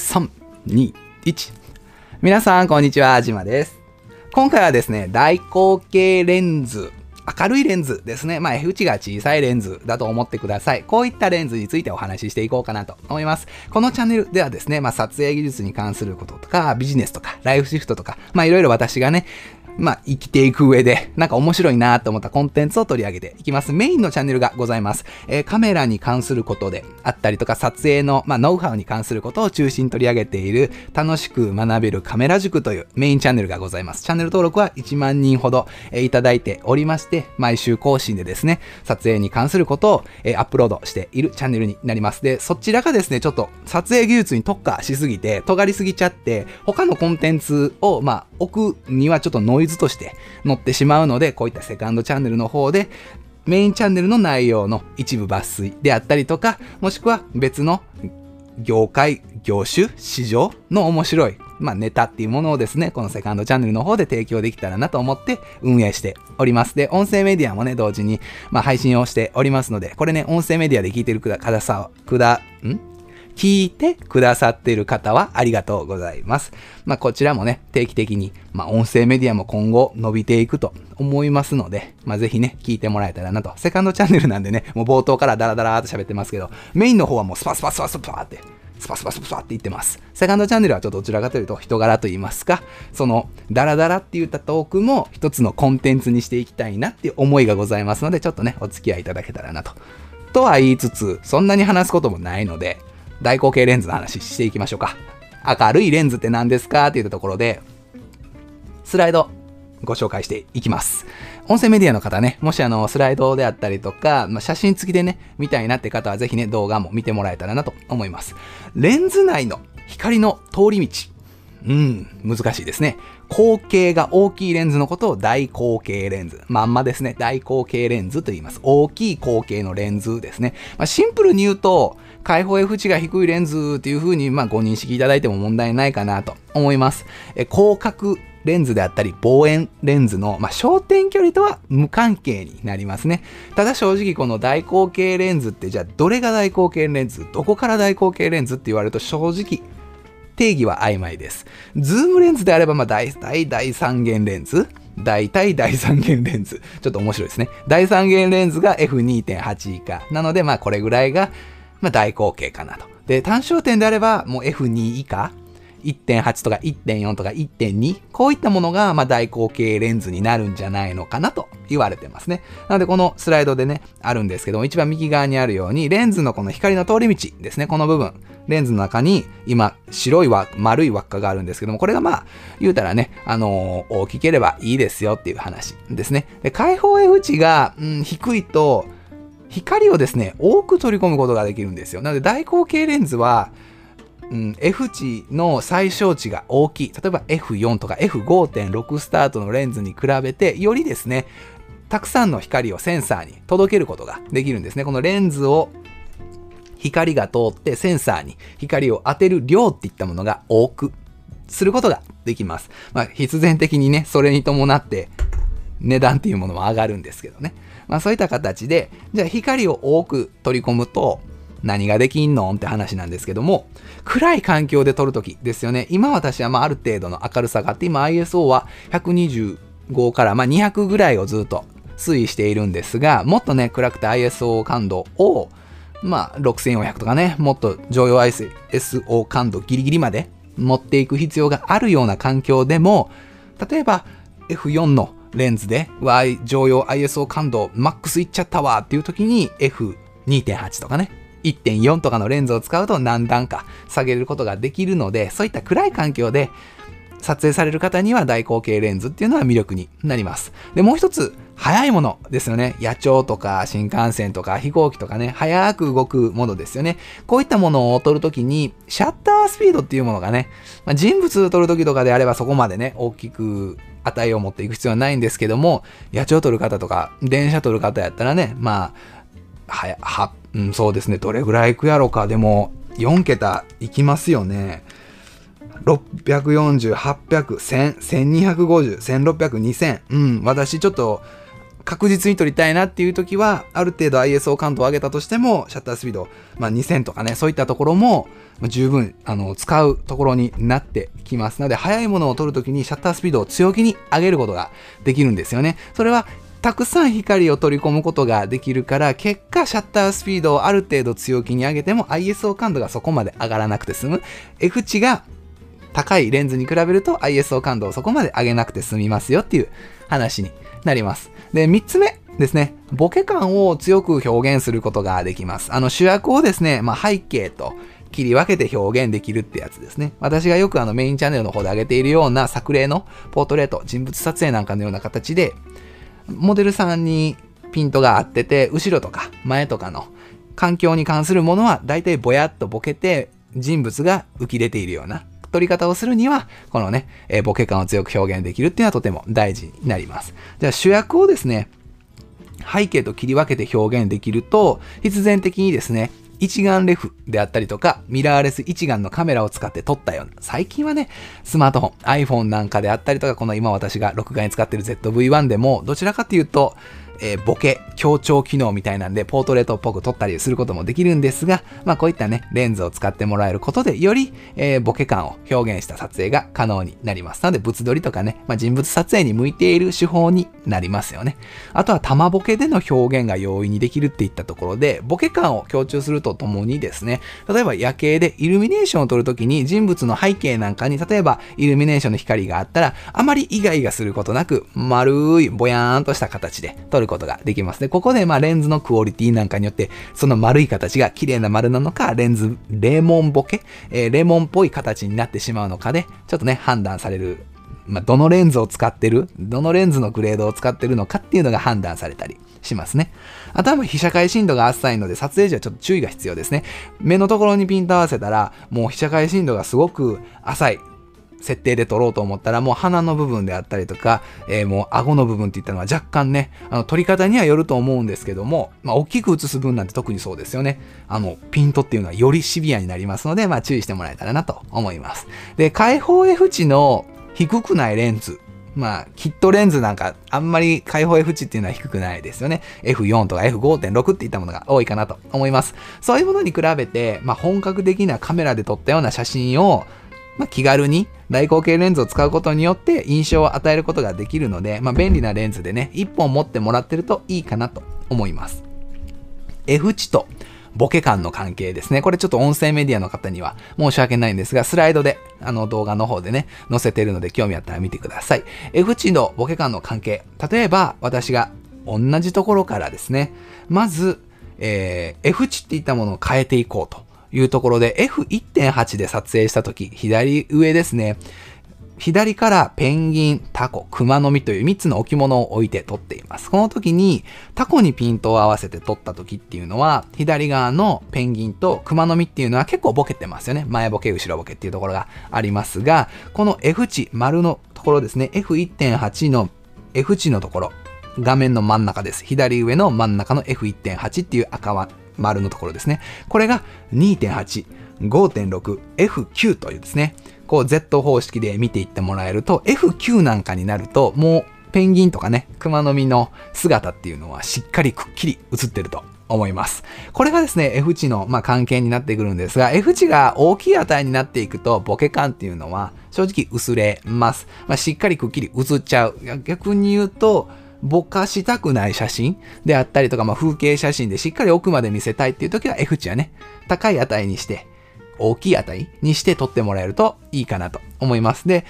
3、2、1。皆さん、こんにちは。じまです。今回はですね、大口径レンズ。明るいレンズですね。まあ、F 値が小さいレンズだと思ってください。こういったレンズについてお話ししていこうかなと思います。このチャンネルではですね、まあ、撮影技術に関することとか、ビジネスとか、ライフシフトとか、まあ、いろいろ私がね、まあ、生きていく上で、なんか面白いなと思ったコンテンツを取り上げていきます。メインのチャンネルがございます。えー、カメラに関することであったりとか、撮影の、まあ、ノウハウに関することを中心に取り上げている、楽しく学べるカメラ塾というメインチャンネルがございます。チャンネル登録は1万人ほど、えー、いただいておりまして、毎週更新でですね、撮影に関することを、えー、アップロードしているチャンネルになります。で、そちらがですね、ちょっと撮影技術に特化しすぎて、尖りすぎちゃって、他のコンテンツを、まあ、置くにはちょっとノイズとして載ってしまうので、こういったセカンドチャンネルの方で、メインチャンネルの内容の一部抜粋であったりとか、もしくは別の業界、業種、市場の面白い、まあ、ネタっていうものをですね、このセカンドチャンネルの方で提供できたらなと思って運営しております。で、音声メディアもね、同時に、まあ、配信をしておりますので、これね、音声メディアで聞いてるくださ、くだ、ん？聞いてくださっている方はありがとうございます。まあ、こちらもね、定期的に、まあ、音声メディアも今後伸びていくと思いますので、まあ、ぜひね、聞いてもらえたらなと。セカンドチャンネルなんでね、もう冒頭からダラダラーと喋ってますけど、メインの方はもうスパスパスパスパーって、スパスパスパスパって言ってます。セカンドチャンネルはちょっとどちらかというと人柄と言いますか、そのダラダラって言ったトークも一つのコンテンツにしていきたいなっていう思いがございますので、ちょっとね、お付き合いいただけたらなと。とは言いつつ、そんなに話すこともないので、大口径レンズの話していきましょうか。明るいレンズって何ですかって言ったところで、スライドご紹介していきます。音声メディアの方ね、もしあの、スライドであったりとか、まあ、写真付きでね、見たいなって方はぜひね、動画も見てもらえたらなと思います。レンズ内の光の通り道。うん、難しいですね。口径が大きいレンズのことを大口径レンズ。まんまですね。大口径レンズと言います。大きい口径のレンズですね。まあ、シンプルに言うと、開放 F 値が低いレンズっていう風に、まあ、ご認識いただいても問題ないかなと思います。え広角レンズであったり、望遠レンズの、まあ、焦点距離とは無関係になりますね。ただ正直この大口径レンズってじゃあどれが大口径レンズ？どこから大口径レンズって言われると正直定義は曖昧です。ズームレンズであれば、まあ、大体大三元レンズ大体大三元レンズ。ちょっと面白いですね。大三元レンズが F2.8 以下。なので、まあこれぐらいがまあ、大口径かなと。で、単焦点であれば、もう F2 以下、1.8とか1.4とか1.2、こういったものが、まあ、大口径レンズになるんじゃないのかなと言われてますね。なので、このスライドでね、あるんですけども、一番右側にあるように、レンズのこの光の通り道ですね、この部分。レンズの中に、今、白い輪、丸い輪っかがあるんですけども、これがまあ、言うたらね、あのー、大きければいいですよっていう話ですね。で、開放 F 値が、うん、低いと、光をですね、多く取り込むことができるんですよ。なので大口径レンズは、うん、F 値の最小値が大きい。例えば F4 とか F5.6 スタートのレンズに比べて、よりですね、たくさんの光をセンサーに届けることができるんですね。このレンズを光が通ってセンサーに光を当てる量っていったものが多くすることができます。まあ、必然的にね、それに伴って値段っていうものも上がるんですけどね。まあそういった形で、じゃあ光を多く取り込むと何ができんのって話なんですけども、暗い環境で撮るときですよね。今私はまあある程度の明るさがあって、今 ISO は125からまあ200ぐらいをずっと推移しているんですが、もっとね、暗くて ISO 感度をまあ6400とかね、もっと常用 ISO 感度ギリギリまで持っていく必要があるような環境でも、例えば F4 のレンズで、Y 常用 ISO 感度マックスいっちゃったわっていう時に F2.8 とかね、1.4とかのレンズを使うと何段か下げることができるので、そういった暗い環境で撮影される方には大口径レンズっていうのは魅力になります。で、もう一つ、速いものですよね。野鳥とか新幹線とか飛行機とかね、速く動くものですよね。こういったものを撮るときに、シャッタースピードっていうものがね、まあ、人物撮るときとかであればそこまでね、大きく値を持っていく必要はないんですけども、野鳥取る方とか、電車取る方やったらね、まあ、は、は、うん、そうですね、どれぐらいいくやろか。でも、4桁いきますよね。640、800、1000、1250、1600、2000。うん、私ちょっと、確実に撮りたいなっていう時は、ある程度 ISO 感度を上げたとしても、シャッタースピード、まあ、2000とかね、そういったところも、十分、あの、使うところになってきますので、速いものを撮るときにシャッタースピードを強気に上げることができるんですよね。それは、たくさん光を取り込むことができるから、結果、シャッタースピードをある程度強気に上げても ISO 感度がそこまで上がらなくて済む。F 値が高いレンズに比べると ISO 感度をそこまで上げなくて済みますよっていう話になります。で、3つ目ですね。ボケ感を強く表現することができます。あの主役をですね、まあ、背景と切り分けて表現できるってやつですね。私がよくあのメインチャンネルの方で上げているような作例のポートレート、人物撮影なんかのような形で、モデルさんにピントが合ってて、後ろとか前とかの環境に関するものは大体ぼやっとボケて人物が浮き出ているような取り方をするには、このね、え、ボケ感を強く表現できるっていうのはとても大事になります。じゃあ主役をですね、背景と切り分けて表現できると、必然的にですね、一眼レフであったりとか、ミラーレス一眼のカメラを使って撮ったような、最近はね、スマートフォン、iPhone なんかであったりとか、この今私が録画に使ってる ZV-1 でも、どちらかというと、えー、ボケ、強調機能みたいなんで、ポートレートっぽく撮ったりすることもできるんですが、まあこういったね、レンズを使ってもらえることで、より、えー、ボケ感を表現した撮影が可能になります。なので、物撮りとかね、まあ、人物撮影に向いている手法になりますよね。あとは、玉ボケでの表現が容易にできるっていったところで、ボケ感を強調するとともにですね、例えば夜景でイルミネーションを撮るときに、人物の背景なんかに、例えばイルミネーションの光があったら、あまりイガイガすることなく、丸い、ぼやーんとした形で撮ることができます。で、ここでまあレンズのクオリティなんかによって、その丸い形が綺麗な丸なのか、レンズ、レモンボケ、えー、レモンっぽい形になってしまうのかで、ちょっとね、判断されるまあ、どのレンズを使ってる、どのレンズのグレードを使ってるのかっていうのが判断されたりしますね。あとは被写界深度が浅いので撮影時はちょっと注意が必要ですね。目のところにピント合わせたら、もう被写界深度がすごく浅い。設定で撮ろうと思ったら、もう鼻の部分であったりとか、えー、もう顎の部分っていったのは若干ね、あの撮り方にはよると思うんですけども、まあ、大きく映す分なんて特にそうですよね。あの、ピントっていうのはよりシビアになりますので、まあ注意してもらえたらなと思います。で、開放 F 値の低くないレンズ。まあ、キットレンズなんか、あんまり開放 F 値っていうのは低くないですよね。F4 とか F5.6 っていったものが多いかなと思います。そういうものに比べて、まあ、本格的なカメラで撮ったような写真を、まあ、気軽に大口径レンズを使うことによって印象を与えることができるので、まあ、便利なレンズでね、1本持ってもらってるといいかなと思います。F 値とボケ感の関係ですね。これちょっと音声メディアの方には申し訳ないんですが、スライドで、あの動画の方でね、載せてるので興味あったら見てください。F 値のボケ感の関係。例えば、私が同じところからですね、まず、えー、F 値っていったものを変えていこうと。いうところで F1.8 で撮影したとき、左上ですね。左からペンギン、タコ、クマノミという3つの置物を置いて撮っています。この時にタコにピントを合わせて撮った時っていうのは、左側のペンギンとクマノミっていうのは結構ボケてますよね。前ボケ、後ろボケっていうところがありますが、この F 値、丸のところですね。F1.8 の F 値のところ、画面の真ん中です。左上の真ん中の F1.8 っていう赤丸のところですね。これが2.8、5.6、F9 というですね、こう Z 方式で見ていってもらえると、F9 なんかになると、もうペンギンとかね、熊の実の姿っていうのはしっかりくっきり映ってると思います。これがですね、F 値の、まあ、関係になってくるんですが、F 値が大きい値になっていくと、ボケ感っていうのは正直薄れます。まあ、しっかりくっきり映っちゃう。逆に言うと、ぼかしたくない写真であったりとか、まあ、風景写真でしっかり奥まで見せたいっていう時は F 値はね、高い値にして、大きい値にして撮ってもらえるといいかなと思います。で、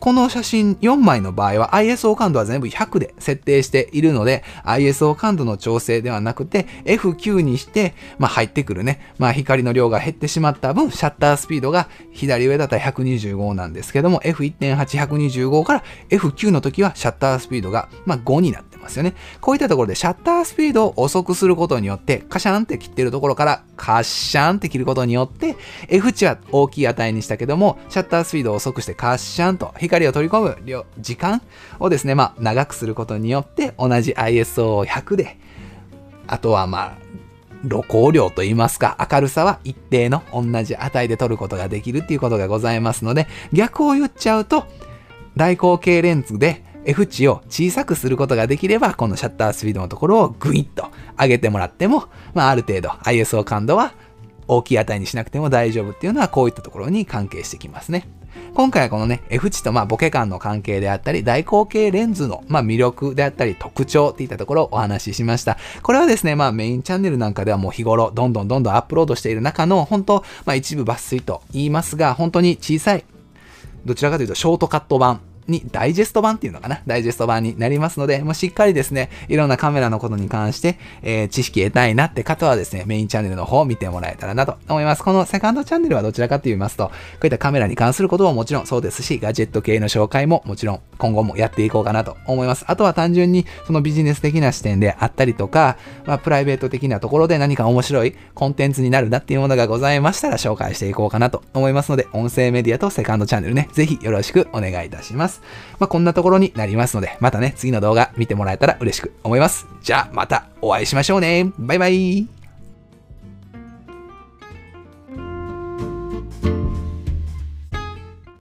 この写真4枚の場合は ISO 感度は全部100で設定しているので ISO 感度の調整ではなくて F9 にして、まあ、入ってくるね、まあ、光の量が減ってしまった分シャッタースピードが左上だったら125なんですけども F1.8125 から F9 の時はシャッタースピードが、まあ、5になってますよね。こういったところでシャッタースピードを遅くすることによって、カシャンって切ってるところからカッシャンって切ることによって、F 値は大きい値にしたけども、シャッタースピードを遅くしてカッシャンと光光を取り込む量、時間をですね、まあ長くすることによって、同じ ISO100 で、あとはまあ、露光量と言いますか、明るさは一定の同じ値で取ることができるっていうことがございますので、逆を言っちゃうと、大口径レンズで F 値を小さくすることができれば、このシャッタースピードのところをグイッと上げてもらっても、まあ、ある程度 ISO 感度は大きい値にしなくても大丈夫っていうのはこういったところに関係してきますね。今回はこのね、F 値とまあボケ感の関係であったり、大口径レンズのまあ魅力であったり特徴っていったところをお話ししました。これはですね、まあメインチャンネルなんかではもう日頃どんどんどんどんアップロードしている中の本当、まあ一部抜粋と言いますが、本当に小さい、どちらかというとショートカット版にダイジェスト版っていうのかな？ダイジェスト版になりますので、もうしっかりですね、いろんなカメラのことに関して、えー、知識得たいなって方はですね、メインチャンネルの方を見てもらえたらなと思います。このセカンドチャンネルはどちらかと言いますと、こういったカメラに関することももちろんそうですし、ガジェット系の紹介ももちろん今後もやっていこうかなと思います。あとは単純にそのビジネス的な視点であったりとか、まあ、プライベート的なところで何か面白いコンテンツになるなっていうものがございましたら紹介していこうかなと思いますので、音声メディアとセカンドチャンネルね、ぜひよろしくお願いいたします。まあ、こんなところになりますので、またね、次の動画見てもらえたら嬉しく思います。じゃあ、またお会いしましょうね。バイバイ。